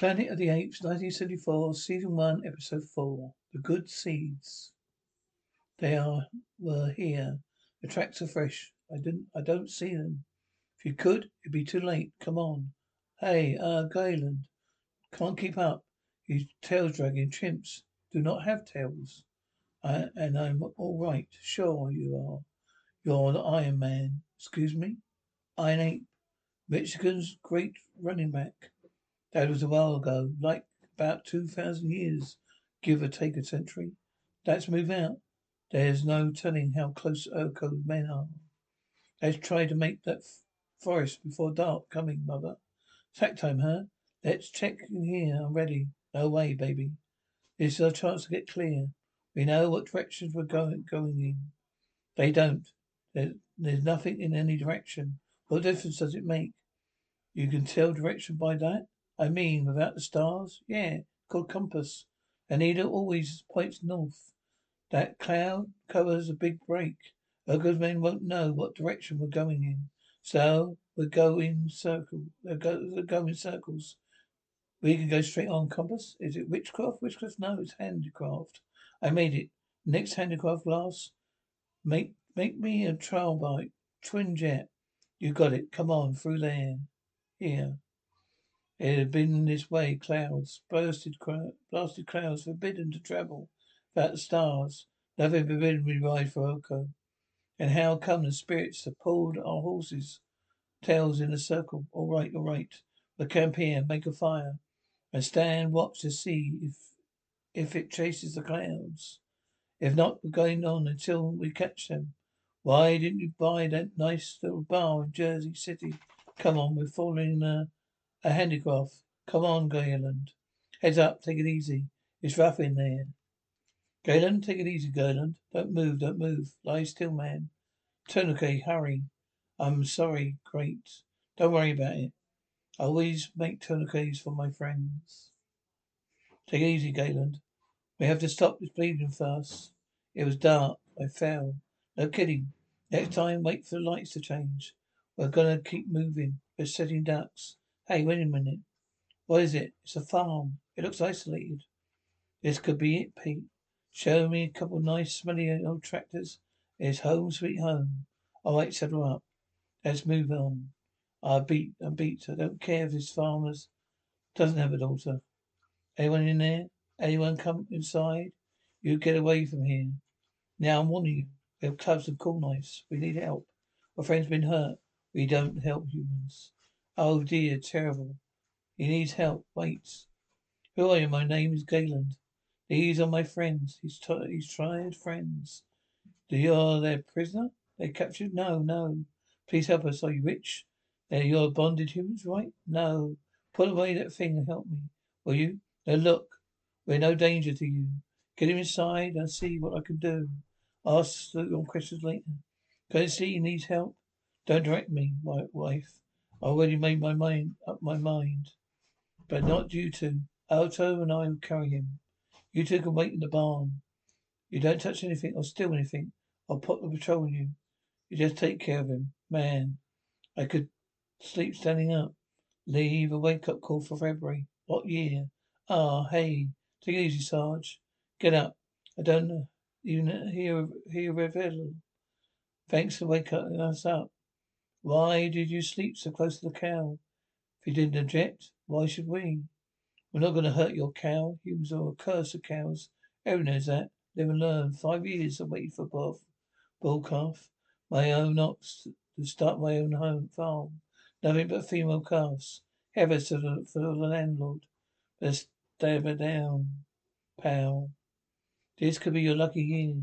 Planet of the Apes, 1974, Season 1, Episode 4. The Good Seeds. They are, were here. The tracks are fresh. I didn't, I don't see them. If you could, it'd be too late. Come on. Hey, uh, Galen. Can't keep up. You tails dragging chimps do not have tails. I, and I'm all right. Sure you are. You're the Iron Man. Excuse me? Iron Ape. Michigan's great running back. That was a while ago, like about two thousand years, give or take a century. Let's move out. There's no telling how close Urko's men are. Let's try to make that f- forest before dark coming, mother. Sack time, huh? Let's check in here. I'm ready. No way, baby. This is our chance to get clear. We know what directions we're going going in. They don't. There, there's nothing in any direction. What difference does it make? You can tell direction by that? I mean, without the stars? Yeah, called compass. Needle always points north. That cloud covers a big break. Urko's men won't know what direction we're going in. So we'll go in circle. They'll go, they'll go in circles. We can go straight on compass. Is it witchcraft? Witchcraft? No, it's handicraft. I made it. Next handicraft glass. Make make me a trial bike. Twin jet. You got it. Come on, through there. Here. It had been this way. Clouds. Blasted clouds. Forbidden to travel. Without the stars. Nothing forbidden we ride for Urko. And how come the spirits have pulled our horses' tails in a circle? All right, all right. We'll camp here. Make a fire. And stand watch to see if if it chases the clouds. If not, we're going on until we catch them. Why didn't you buy that nice little bar in Jersey City? Come on, we're following a, uh, a handicraft. Come on, Galen. Heads up, take it easy. It's rough in there. Galen, take it easy, Galen. Don't move, don't move. Lie still, man. Tourniquet, hurry. I'm sorry, great. Don't worry about it. I always make tourniquets for my friends. Take it easy, Galen. We have to stop this bleeding first. It was dark. I fell. No kidding. Next time, wait for the lights to change. We're gonna keep moving. We're setting ducks. Hey, wait a minute. What is it? It's a farm. It looks isolated. This could be it, Pete. Show me a couple nice, smelly old tractors. It's home sweet home. All right, settle up. Let's move on. I beat and beat. I don't care if this farmer's doesn't have a daughter. Anyone in there? Anyone come inside? You get away from here. Now I'm warning you. We have clubs and cool knives. We need help. Our friend's been hurt. We don't help humans. Oh dear, terrible. He needs help. Wait. Who are you? My name is Galen. These are my friends. He's, t- he's tried friends. Do you are their prisoner? They captured? No, no. Please help us. Are you rich? They're your bonded humans, right? No. Put away that thing and help me. Will you? Now look. We're no danger to you. Get him inside and see what I can do. Ask your questions later. Can I see he needs help? Don't direct me, my wife. I already made my mind up my mind. But not you two. Anto and I will carry him. You two can wait in the barn. You don't touch anything or steal anything. I'll put the patrol on you. You just take care of him. Man, I could Sleep standing up. Leave a wake up call for February. What year? Ah, hey. Take it easy, Sarge. Get up. I don't know. even hear hear reveal. Thanks for waking us up. Why did you sleep so close to the cow? If you didn't object, why should we? We're not going to hurt your cow. Humans are a curse of cows. Everyone knows that. Live and learn. Five years I waited for Bob. Bull calf. My own ox to start my own home farm. Nothing but female calves. Heavens for the, for the landlord. But stab her down, pal. This could be your lucky year.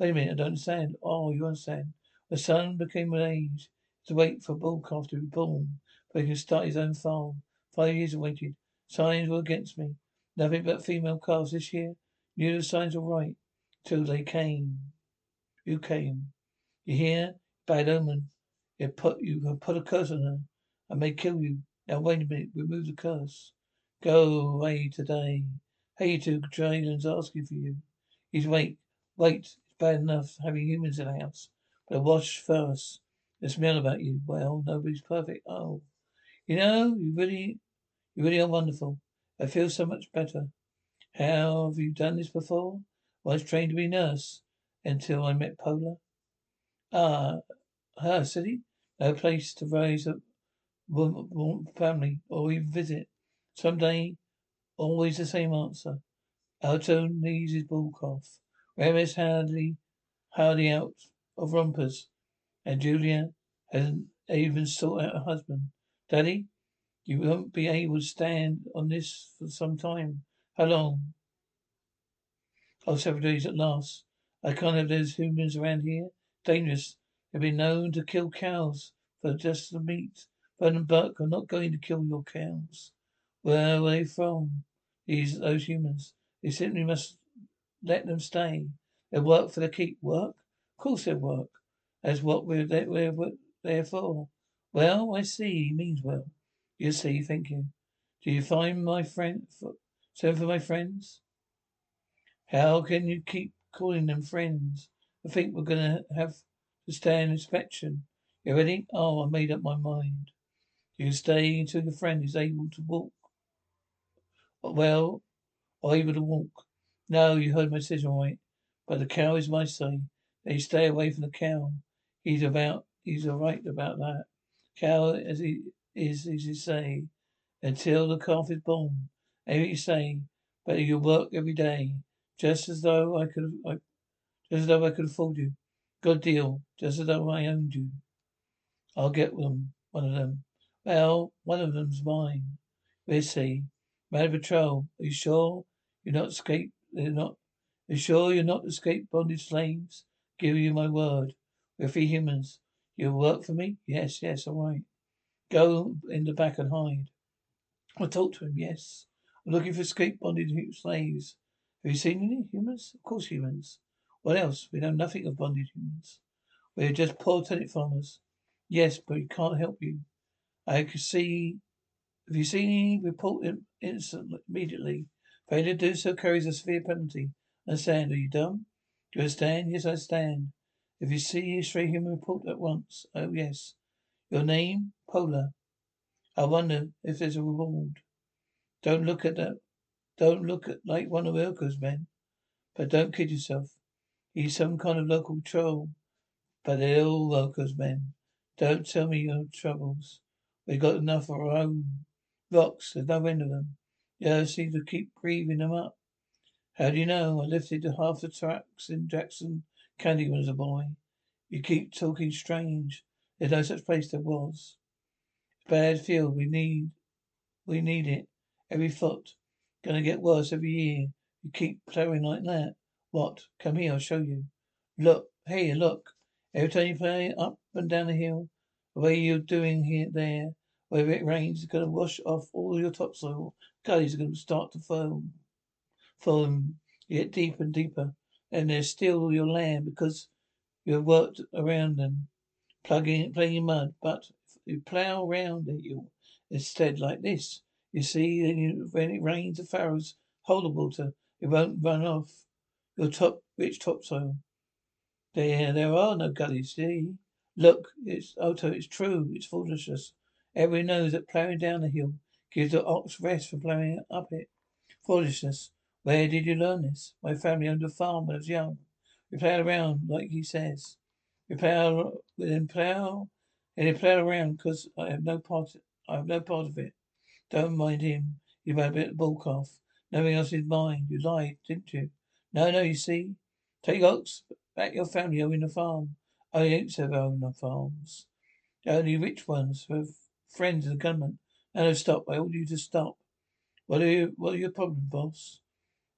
Wait a minute, I don't understand. Oh, you understand. My son became of age. To wait for bull calf to be born, but he can start his own farm. Five years I waited. Signs were against me. Nothing but female calves this year. Knew the signs were right. Till they came. You came. You hear? Bad omen. You put you have put a curse on her. I may kill you. Now wait a minute. Remove the curse. Go away today. Hey, two. Galen's asking for you. He's wait. Wait. It's bad enough having humans in the house. But wash first. The smell about you. Well, nobody's perfect. Oh. You know, you really, you really are wonderful. I feel so much better. How have you done this before? Well, I was trained to be nurse until I met Polar. Ah, her city? No place to raise a family or even visit. Someday, always the same answer. Anto needs his ball cough. Remus hardly, hardly out of rompers. And Jillia hasn't even sought out a husband. Daddy, you won't be able to stand on this for some time. How long? Oh, several days at last. I can't have those humans around here. Dangerous. They've been known to kill cows for just the meat. Virdon Burke, I'm not going to kill your cows. Where are they from? These those humans. They simply must let them stay. They work for the keep. Work? Of course they work. That's what we're, there, we're, there for. Well, I see. He means well. You see, thank you. Do you find my friend, send for my friends? How can you keep calling them friends? I think we're gonna have to stand inspection. You ready? Oh, I made up my mind. You stay until your friend is able to walk. Well, or able to walk. No, you heard my decision right. But the cow is my say. They stay away from the cow. He's about, he's alright about that. Cow, as he is, as you say, until the calf is born. Every you say, but you work every day, just as though I could, I, just as though I could afford you. Good deal, just as though I owned you. I'll get them, one of them. Well, one of them's mine. We'll see. Man Patrol, are you sure you're not escaped? They're not. Are you sure you're not escaped bondage slaves? Give you my word. We're free humans. You'll work for me? Yes, yes, all right. Go in the back and hide. I'll talk to him, yes. I'm looking for escaped bondage slaves. Have you seen any humans? Of course humans. What else? We know nothing of bondage humans. We're just poor tenant farmers. Yes, but we can't help you. I can see. If you see any, report him instantly, immediately. Failure to do so carries a severe penalty. I Understand? Are you dumb? Do you understand? Yes, I understand. If you see a stray human, report at once. Oh, yes. Your name? Polar. I wonder if there's a reward. Don't look at that. Don't look at like one of Urko's men. But don't kid yourself. He's some kind of local troll. But they're all Urko's men. Don't tell me your troubles. We've got enough of our own. Rocks, there's no end of them. Yeah, I seem to keep breathing them up. How do you know? I lifted half the trucks in Jackson I was a boy. You keep talking strange. There's no such place there was. Bad field. We need, we need it. Every foot. Gonna get worse every year. You keep ploughing like that. What? Come here, I'll show you. Look, here, look. Every time you play up and down the hill, the way you're doing here, there, wherever it rains, it's to wash off all your topsoil. Gullies are to start to foam. Foam. Get deeper and deeper. And there's still your land because you have worked around them, plugging, playing mud. But if you plough around it, you instead like this. You see, then you, when it rains, the furrows hold the water. It won't run off your top rich topsoil. There, there are no gullies. See, Look, it's Otto, it's true, it's foolishness. Everyone knows that ploughing down the hill gives the ox rest for ploughing up it. Foolishness. Where did you learn this? My family owned a farm when I was young. We played around, like he says. We plow, we then plow, and they plow around because I have no part, I have no part of it. Don't mind him. You've had a bit of bull cough. Nothing else is mine. You lied, didn't you? No, no, you see. Take ox back your family owning the farm. Only apes have own the farms. The Only rich ones who have friends in the government. Now no, stop. I order you to stop. What are you, what are your problem, boss?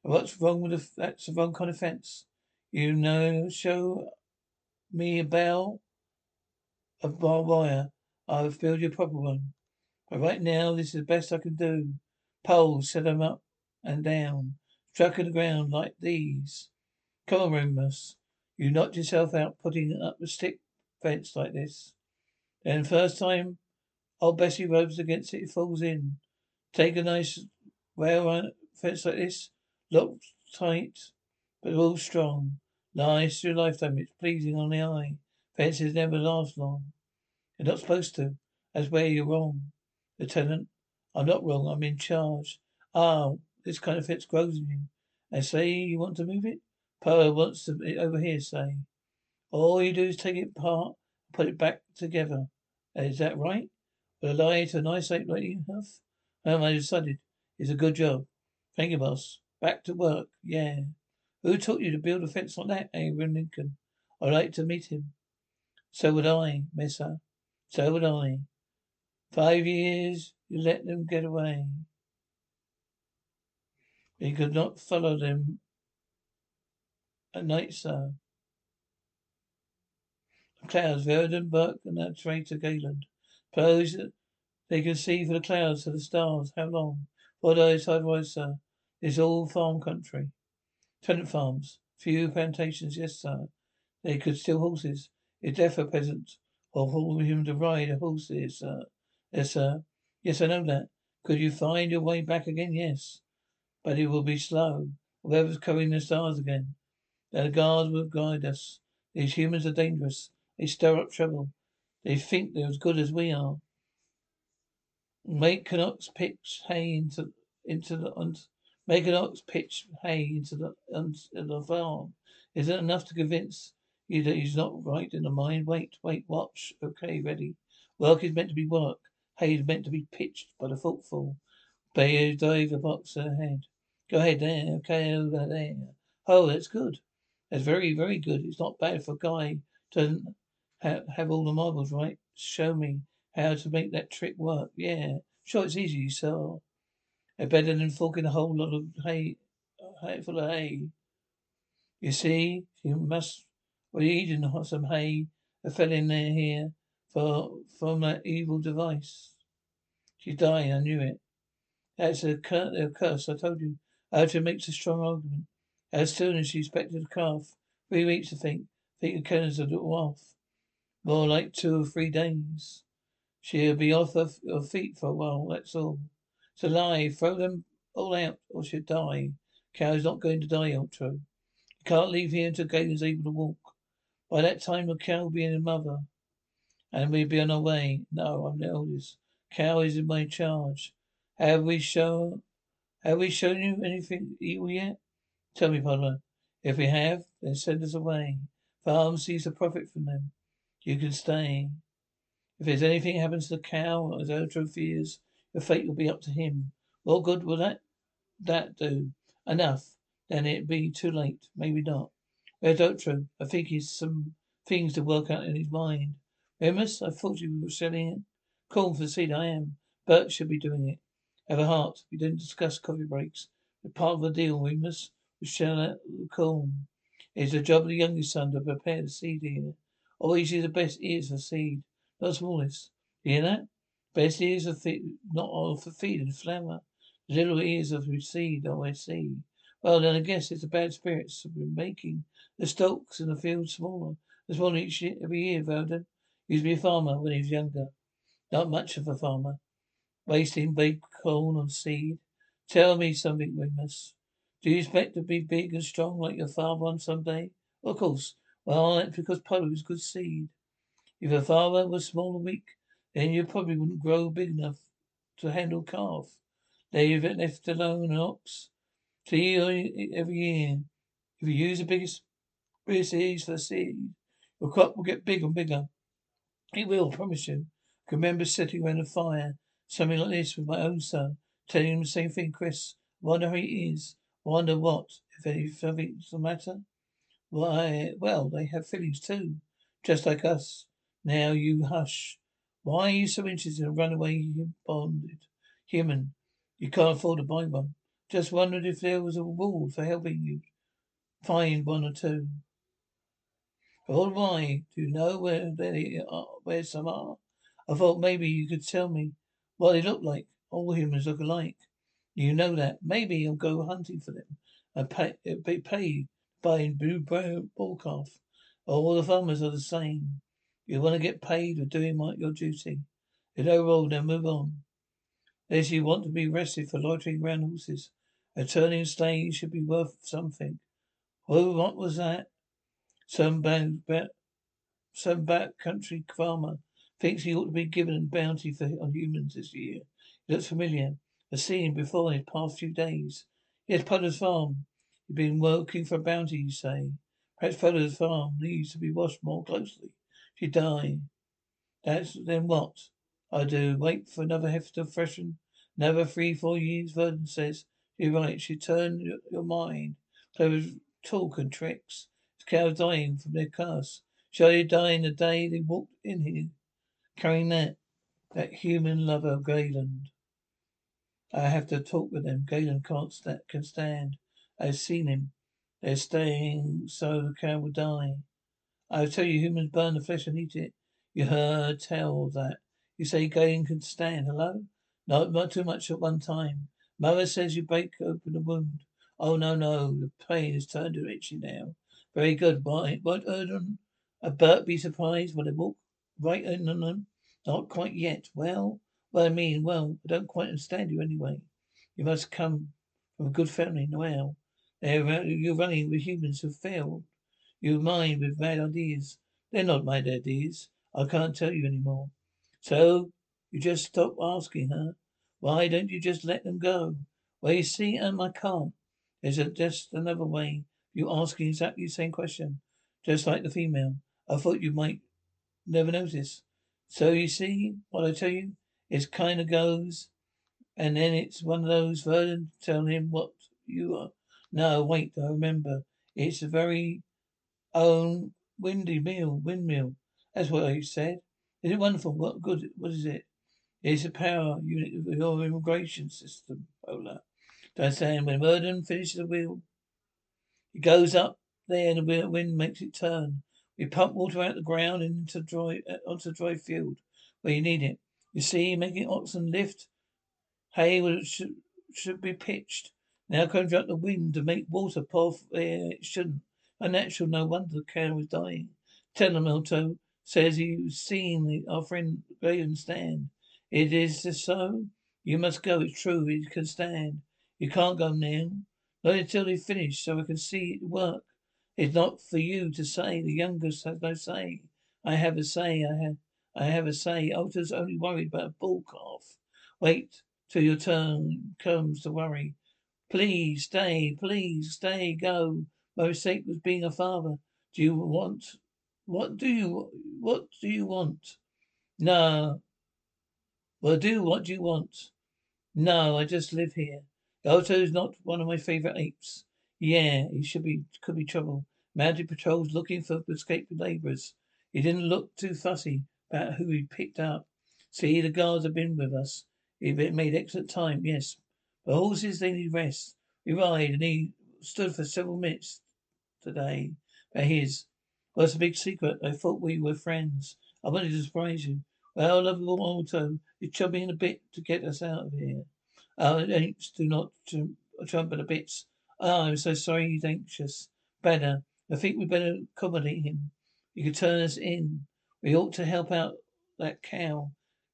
What's wrong with the, that's the wrong kind of fence. You know, show me a bell of barbed wire. I'll build you a proper one. But right now, this is the best I can do. Poles, set them up and down. Struck in the ground like these. Come on, Remus. You knocked yourself out putting up a stick fence like this. Then first time old Bessie rubs against it, it falls in. Take a nice rail fence like this, look tight, but all strong. Lies through lifetime, it's pleasing on the eye. Fences never last long. You're not supposed to. That's where you're wrong. Lieutenant, I'm not wrong, I'm in charge. Ah, this kind of fence grows in you. I say you want to move it? Poe wants to it over here, say. All you do is take it apart and put it back together. Is that right? Will a lie to a nice ape like you have? Um, I decided. It's a good job. Thank you, boss. Back to work. Yeah. Who taught you to build a fence like that, Abraham Lincoln? I'd like to meet him. So would I, Missa. So would I. Five years, you let them get away. He could not follow them at night, sir. The clouds, Virdon, Burke, and that traitor Galen. Suppose they can see for the clouds, for the stars. How long? What Four days, sideways, sir. It's all farm country. Tenant farms. Few plantations, yes, sir. They could steal horses. It's death for peasant. Or for him to ride a horse here, sir. Yes, sir. Yes, I know that. Could you find your way back again? Yes. But it will be slow. Whoever's covering the stars again. The guards will guide us. These humans are dangerous. They stir up trouble. They think they're as good as we are. Make an ox pitch hay into into the an ox pitch hay into the into the farm. Is it enough to convince you that he's not right in the mind? Wait, wait, watch. Okay, ready. Work is meant to be work. Hay is meant to be pitched by the footfall. Bay dive a box ahead. Go ahead there. Okay, over there. Oh, that's good. That's very, very good. It's not bad for a guy to have, all the marbles right. Show me how to make that trick work. Yeah, sure, it's easy, sir. It's better than forking a whole lot of hay, hay full of hay. You see, you must. We're eating some hay that fell in there here for from that evil device. She's dying. I knew it. That's a, cur- a curse. I told you. Archer makes a strong argument. As soon as she expected a calf, three weeks, I think. Think the Kenners a little off. More like two or three days. She'll be off her, her feet for a while, that's all. It's a lie. Throw them all out or she'll die. Cow's not going to die, Ultra. You can't leave here until Galen's able to walk. By that time, the cow will be in a mother. And we'll be on our way. No, I'm the eldest. Cow is in my charge. Have we shown have we shown you anything evil yet? Tell me, Pablo. If we have, then send us away. Farm sees a profit from them. You can stay. If there's anything happens to the cow, as Otro fears, your fate will be up to him. What good will that that do? Enough. Then it'd be too late. Maybe not. Where's Otro? I think he's some things to work out in his mind. Remus, I thought you were selling it. Corn for seed, I am. Bert should be doing it. Have a heart. We didn't discuss coffee breaks. But part of the deal, Remus. We shell out the corn. It's the job of the youngest son to prepare the seed here. Always use the best ears for seed, not smallest. You hear that? Best ears of feed, not all for feed and. The little ears of seed, oh I see. Well then I guess it's the bad spirits have been making the stalks in the field smaller. There's one each year, every year, Velden. Used to be a farmer when he was younger. Not much of a farmer. Wasting baked corn on seed. Tell me something, Remus. Do you expect to be big and strong like your father on some day? Of course. Well, that's because Polo is good seed. If your father was small and weak, then you probably wouldn't grow big enough to handle calf. They've been left alone an ox to eat every year. If you use the biggest, biggest seeds for seed, your crop will get bigger and bigger. It will, I promise you. I can remember sitting around a fire, something like this, with my own son, telling him the same thing, Chris. Wonder how he is. Wonder what, if anything's the matter. Why, well, they have feelings too, just like us. Now you hush. Why are you so interested in a runaway bonded human? You can't afford to buy one. Just wondered if there was a reward for helping you find one or two. Or why? Do you know where they are, where some are? I thought maybe you could tell me what they look like. All humans look alike. You know that. Maybe I'll go hunting for them and pay, be paid buying blue bull calf. All the farmers are the same. You want to get paid for doing your duty. If no roll, then move on. Unless you want to be arrested for loitering around horses. A turning staying should be worth something. Oh, what was that? Some bad, bad, some back country farmer thinks he ought to be given a bounty for on humans this year. It looks familiar. I've seen him before in the past few days. Yes, Potter's Farm. You've been working for a bounty, you say. Perhaps Potter's Farm needs to be watched more closely. You die, that's then what? I do. Wait for another heft to freshen. Another three, four years, Virdon says. You're right. She turned your, your mind. Clever talk and tricks. It's cows dying from their curse. Shall you die in the day they walked in here? Carrying that, that human lover, Galen. I have to talk with them. Galen can't can stand. I've seen him. They're staying so the cow will die. I tell you, humans burn the flesh and eat it. You heard tell that. You say Galen can stand. Hello? No, not too much at one time. Mother says you break open the wound. Oh no, no, the pain has turned to itchy now. Very good. Why? What? Erdon? A Bert be surprised when they walk right in on them? Not quite yet. Well, well, I mean, well, I don't quite understand you anyway. You must come from a good family. Well, you're running with humans who failed. You mind with bad ideas. They're not my ideas. I can't tell you any more. So, you just stop asking, her. Why don't you just let them go? Well, you see, um, I can't. There's just another way. You asking exactly the same question. Just like the female. I thought you might never notice. So you see, what I tell you, it kind of goes, and then it's one of those. Virdon, tell him what you are. No, wait, I remember. It's a very own windy mill, windmill. That's what I said. Is it wonderful? What good? What is it? It's a power unit of your irrigation system, Polar. Do I understand? When Murden finishes the wheel, it goes up there and the wind makes it turn. We pump water out the ground and into dry uh, onto dry field where you need it. You see, making oxen lift hay should, should be pitched. Now conjure up the wind to make water pour where it shouldn't. Unnatural, no wonder the cow was dying. Telemoto says you've seen our friend Graham stand. It is so? You must go, it's true, he can stand. You can't go now. Not until they finish, so I can see it work. It's not for you to say. The youngest has no say. I have a say. I have. I have a say. Otter's only worried about a bull calf. Wait till your turn comes to worry. Please stay, please stay, go. Mistake was being a father. Do you want? What do you? What do you want? No. Well, do what do you want? No, I just live here. Otto's not one of my favorite apes. Yeah, he should be could be trouble. Mounted patrols looking for escaped laborers. He didn't look too fussy about who he picked up. See, the guards have been with us. He made excellent time, yes. But horses, they need rest. We ride, and he stood for several minutes today. But his. Well, it's a big secret. I thought we were friends. I wanted to surprise you. Well, lovable Otto, you're chubbing a bit to get us out of here. Oh, Our apes do not trumpet a bits. Oh, I'm so sorry he's anxious. Better. I think we'd better accommodate him. You could turn us in. We ought to help out that cow.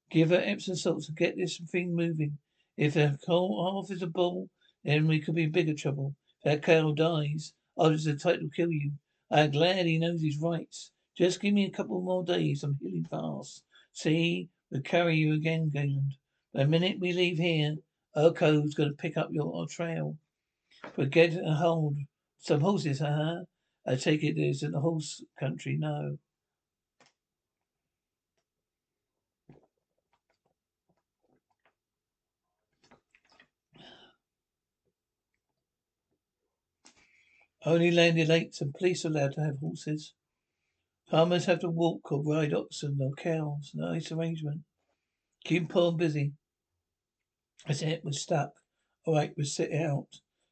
Give her Epsom salts to get this thing moving. If the whole half is a bull, then we could be in bigger trouble. If that cow dies, I'll just entitled to kill you. I'm glad he knows his rights. Just give me a couple more days. I'm healing fast. See, we'll carry you again, Galen. The minute we leave here, Urko's gonna pick up your trail. But get a hold. Some horses, huh? I take it there's in the horse country, no. Only landed late and police are allowed to have horses. Farmers have to walk or ride oxen or cows. Nice arrangement. Keep Paul busy. That's it, we're stuck. Alright, we'll sit out.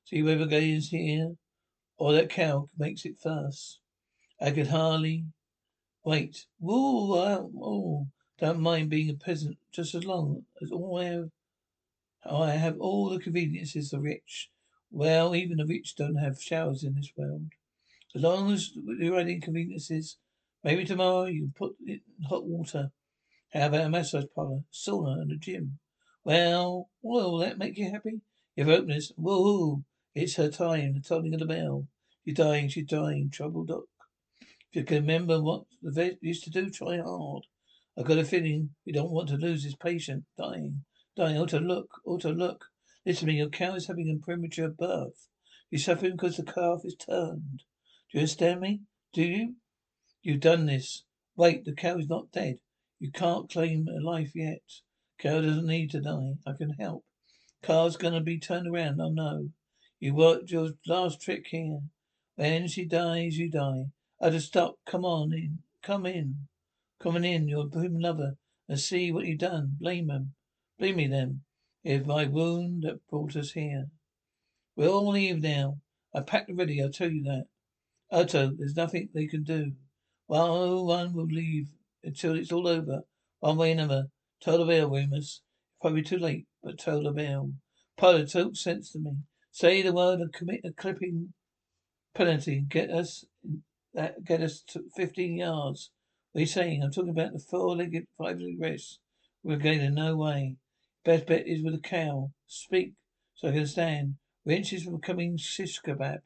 See whether is here or that cow makes it first. I could hardly wait. Woo, oh, don't mind being a peasant just as long as all I have. I have all the conveniences the rich. Well, even the rich don't have showers in this world. As long as you're at inconveniences, maybe tomorrow you can put it in hot water. How about a massage parlor, sauna, and a gym? Well, will that make you happy? If openers, woohoo! It's her time, the tolling of the bell. She's dying, she's dying. Trouble, Doc. If you can remember what the vet used to do, try hard. I've got a feeling we don't want to lose this patient. Dying. Dying. Look. Otto, look. Listen to me, your cow is having a premature birth. You're suffering because the calf is turned. Do you understand me? Do you? You've done this. Wait, the cow is not dead. You can't claim a life yet. Cow doesn't need to die. I can help. Car's gonna be turned around. I know. You worked your last trick here. When she dies, you die. I just stop. Come on in. Come in. Coming in, your human lover, and see what you've done. Blame him. Blame me then. If my wound that brought us here. We'll all leave now. I packed already, I'll tell you that. Otto, there's nothing they can do. Well, one will leave until it's all over. One way or another. Tell the bell, Remus. Probably too late, but tell the bell. Pilot, talk sense to me. Say the word and commit a clipping penalty. Get us that get us to fifteen yards. What are you saying? I'm talking about the four-legged, five-legged race. We're going gaining no way. Best bet is with a cow. Speak so I can stand. We're inches from becoming shish kebab.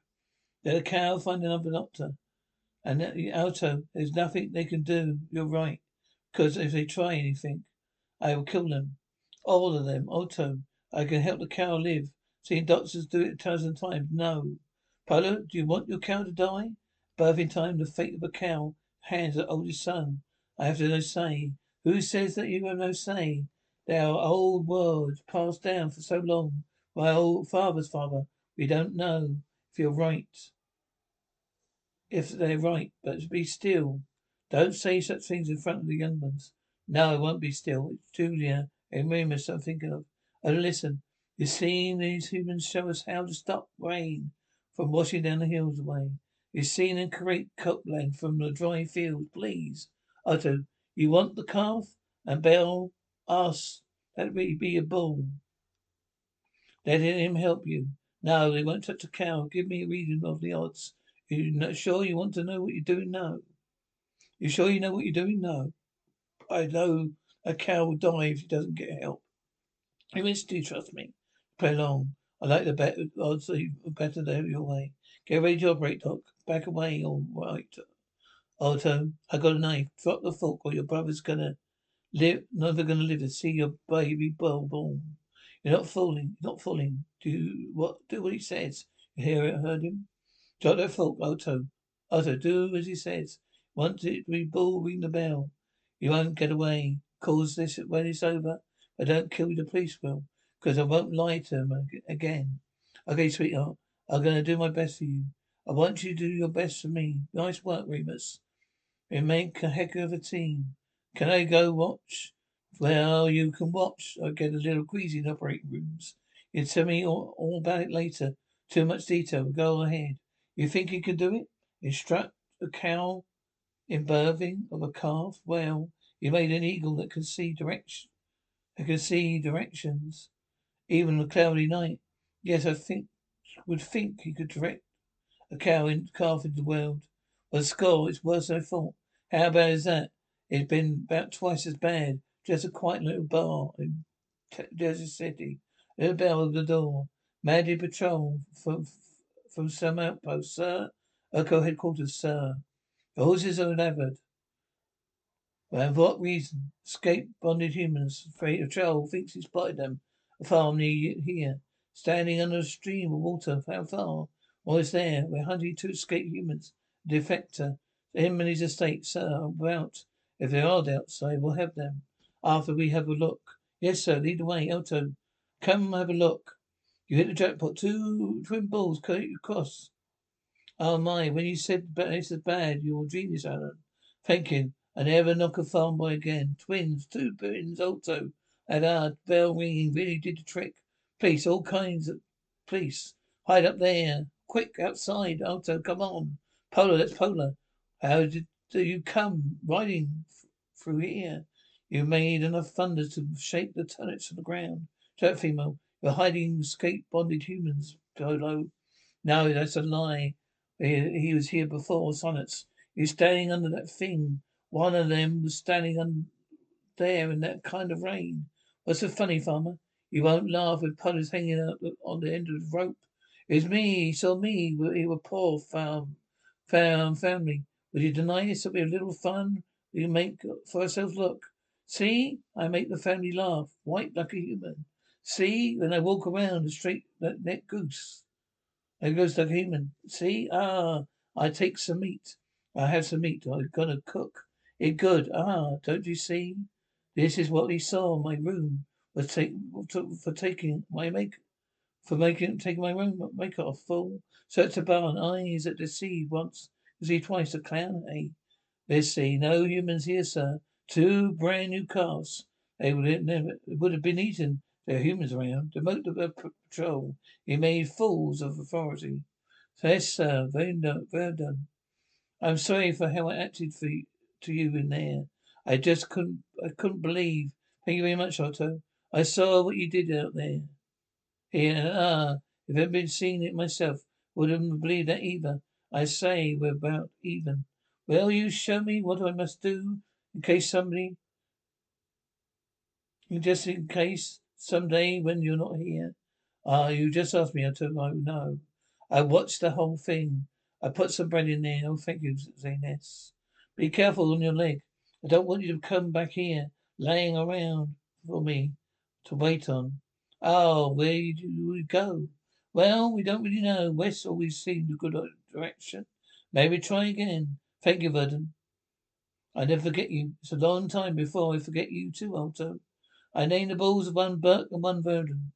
Let a cow find another doctor. And Otto, there's nothing they can do. You're right. Because if they try anything, I will kill them. All of them. Otto, I can help the cow live. Seen doctors do it a thousand times. No. Polo, do you want your cow to die? Birthing time, the fate of a cow. Hands the oldest son. I have no say. Who says that you have no say? They are old words passed down for so long. My old father's father. We don't know if you're right. If they're right, but be still. Don't say such things in front of the young ones. No, I won't be still. It's Jillia and Remus I'm of. Oh, listen. You've seen these humans show us how to stop rain from washing down the hills away. You've seen them create copland from the dry fields. Please, Otto, you want the calf? And Bell us. That would be a bull. Let him help you. No, they won't touch a cow. Give me a reading of the odds. You sure you want to know what you're doing? No. You sure you know what you're doing? No. I know a cow will die if she doesn't get help. You do trust me. Play along. I like the better odds they better there your way. Get ready to operate, Doc. Back away, all right. Otto, I got a knife. Drop the fork or your brother's gonna Live, never gonna live to see your baby born. You're not fooling. You're not fooling. Do what? Do what he says. You hear it? Heard him? Drop that fork, Otto. Otto, do as he says. Once it to be bull, ring the bell. You won't get away. Cause this when it's over. I don't kill the police will. Because I won't lie to them again. Okay, sweetheart. I'm gonna do my best for you. I want you to do your best for me. Nice work, Remus. We make a heck of a team. Can I go watch? Well, you can watch. I get a little queasy in operating rooms. You tell me all, all, about it later. Too much detail. Go ahead. You think you can do it? Instruct a cow in birthing of a calf? Well, you made an eagle that can see direction. That can see directions, even a cloudy night. Yes, I think would think he could direct a cow in calf into the world. Well, score, it's worse than I thought. How bad is that? It's been about twice as bad. Just a quiet little bar in Jersey City. Little bell at the door. Mounted patrol from from some outpost, sir. Echo headquarters, sir. The horses are levered. For what reason? Escaped bonded humans. Afraid of trouble. Thinks he spotted them. A farm near here. Standing under a stream of water. How far? Almost there. We're hunting two escaped humans. A defector. Him and his estate, sir. About if there are outside, we'll have them. After we have a look. Yes, sir. Lead the way. Otto. Come have a look. You hit the jackpot. Two twin bulls across. Oh my, when you said this is bad, you're a genius, Alan. Thank you. I never knock a farm boy again. Twins, two twins, also. That our bell ringing really did the trick. Police, all kinds of police. Hide up there. Quick, outside. Otto, come on. Polar, that's Polar. How did do you come riding through here? You made enough thunder to shake the turrets from the ground. That female, you're hiding escaped bonded humans, Polo. No, that's a lie. He, he was here before, Sonnets. He was standing under that thing. One of them was standing on there in that kind of rain. What's so funny, farmer? You won't laugh with puddles hanging out on the end of the rope. It's me. He saw me. We were poor farm, farm family. Would you deny this? It'll be a little fun. We make for ourselves look. See? I make the family laugh. White like a human. See, when I walk around a straight neck goose. There goes the human. See? Ah, I take some meat. I have some meat. I'm gonna cook it good. Ah, don't you see? This is what he saw. My room was take, for taking my make for making taking my room make off. Fool. Search the barn. Eyes that deceive once, deceive twice. A clown, eh? Let's see. No humans here, sir. Two brand new calves. They would have never would have been eaten. There are humans around. Demote the patrol. You made fools of authority. Yes, sir. Very done. Done. I'm sorry for how I acted for you, to you in there. I just couldn't. I couldn't believe. Thank you very much, Otto. I saw what you did out there. Here, ah, if I'd been seeing it myself, wouldn't believe that either. I say we're about even. Will you show me what I must do in case somebody, just in case someday when you're not here? Ah, you just asked me. I know. I watched the whole thing. I put some bread in there. Oh, thank you, Zantes. Be careful on your leg. I don't want you to come back here, laying around for me to wait on. Oh, where do we go? Well, we don't really know. West always seemed a good direction. Maybe try again. Thank you, Virdon. I never forget you. It's a long time before I forget you too, Otto. I named the bulls of one Burke and one Virdon.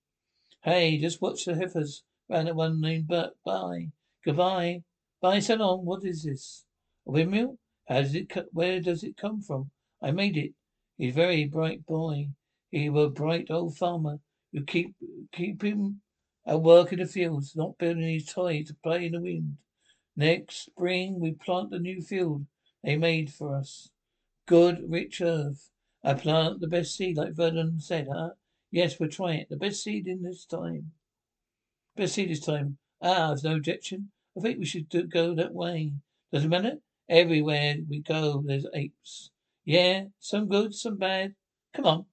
Hey, just watch the heifers round at one named Burke. Bye. Goodbye. Bye so long. What is this? A windmill? How does it? Where does it come from? I made it. He's a very bright boy. He was a bright old farmer. You keep keep him at work in the fields, not building his toy to play in the wind. Next spring we plant the new field they made for us. Good, rich earth. I plant the best seed, like Virdon said, huh? Yes, we'll try it. The best seed in this time. Best seed this time. Ah, there's no objection. I think we should do, go that way. Doesn't matter. Everywhere we go, there's apes. Yeah, some good, some bad. Come on.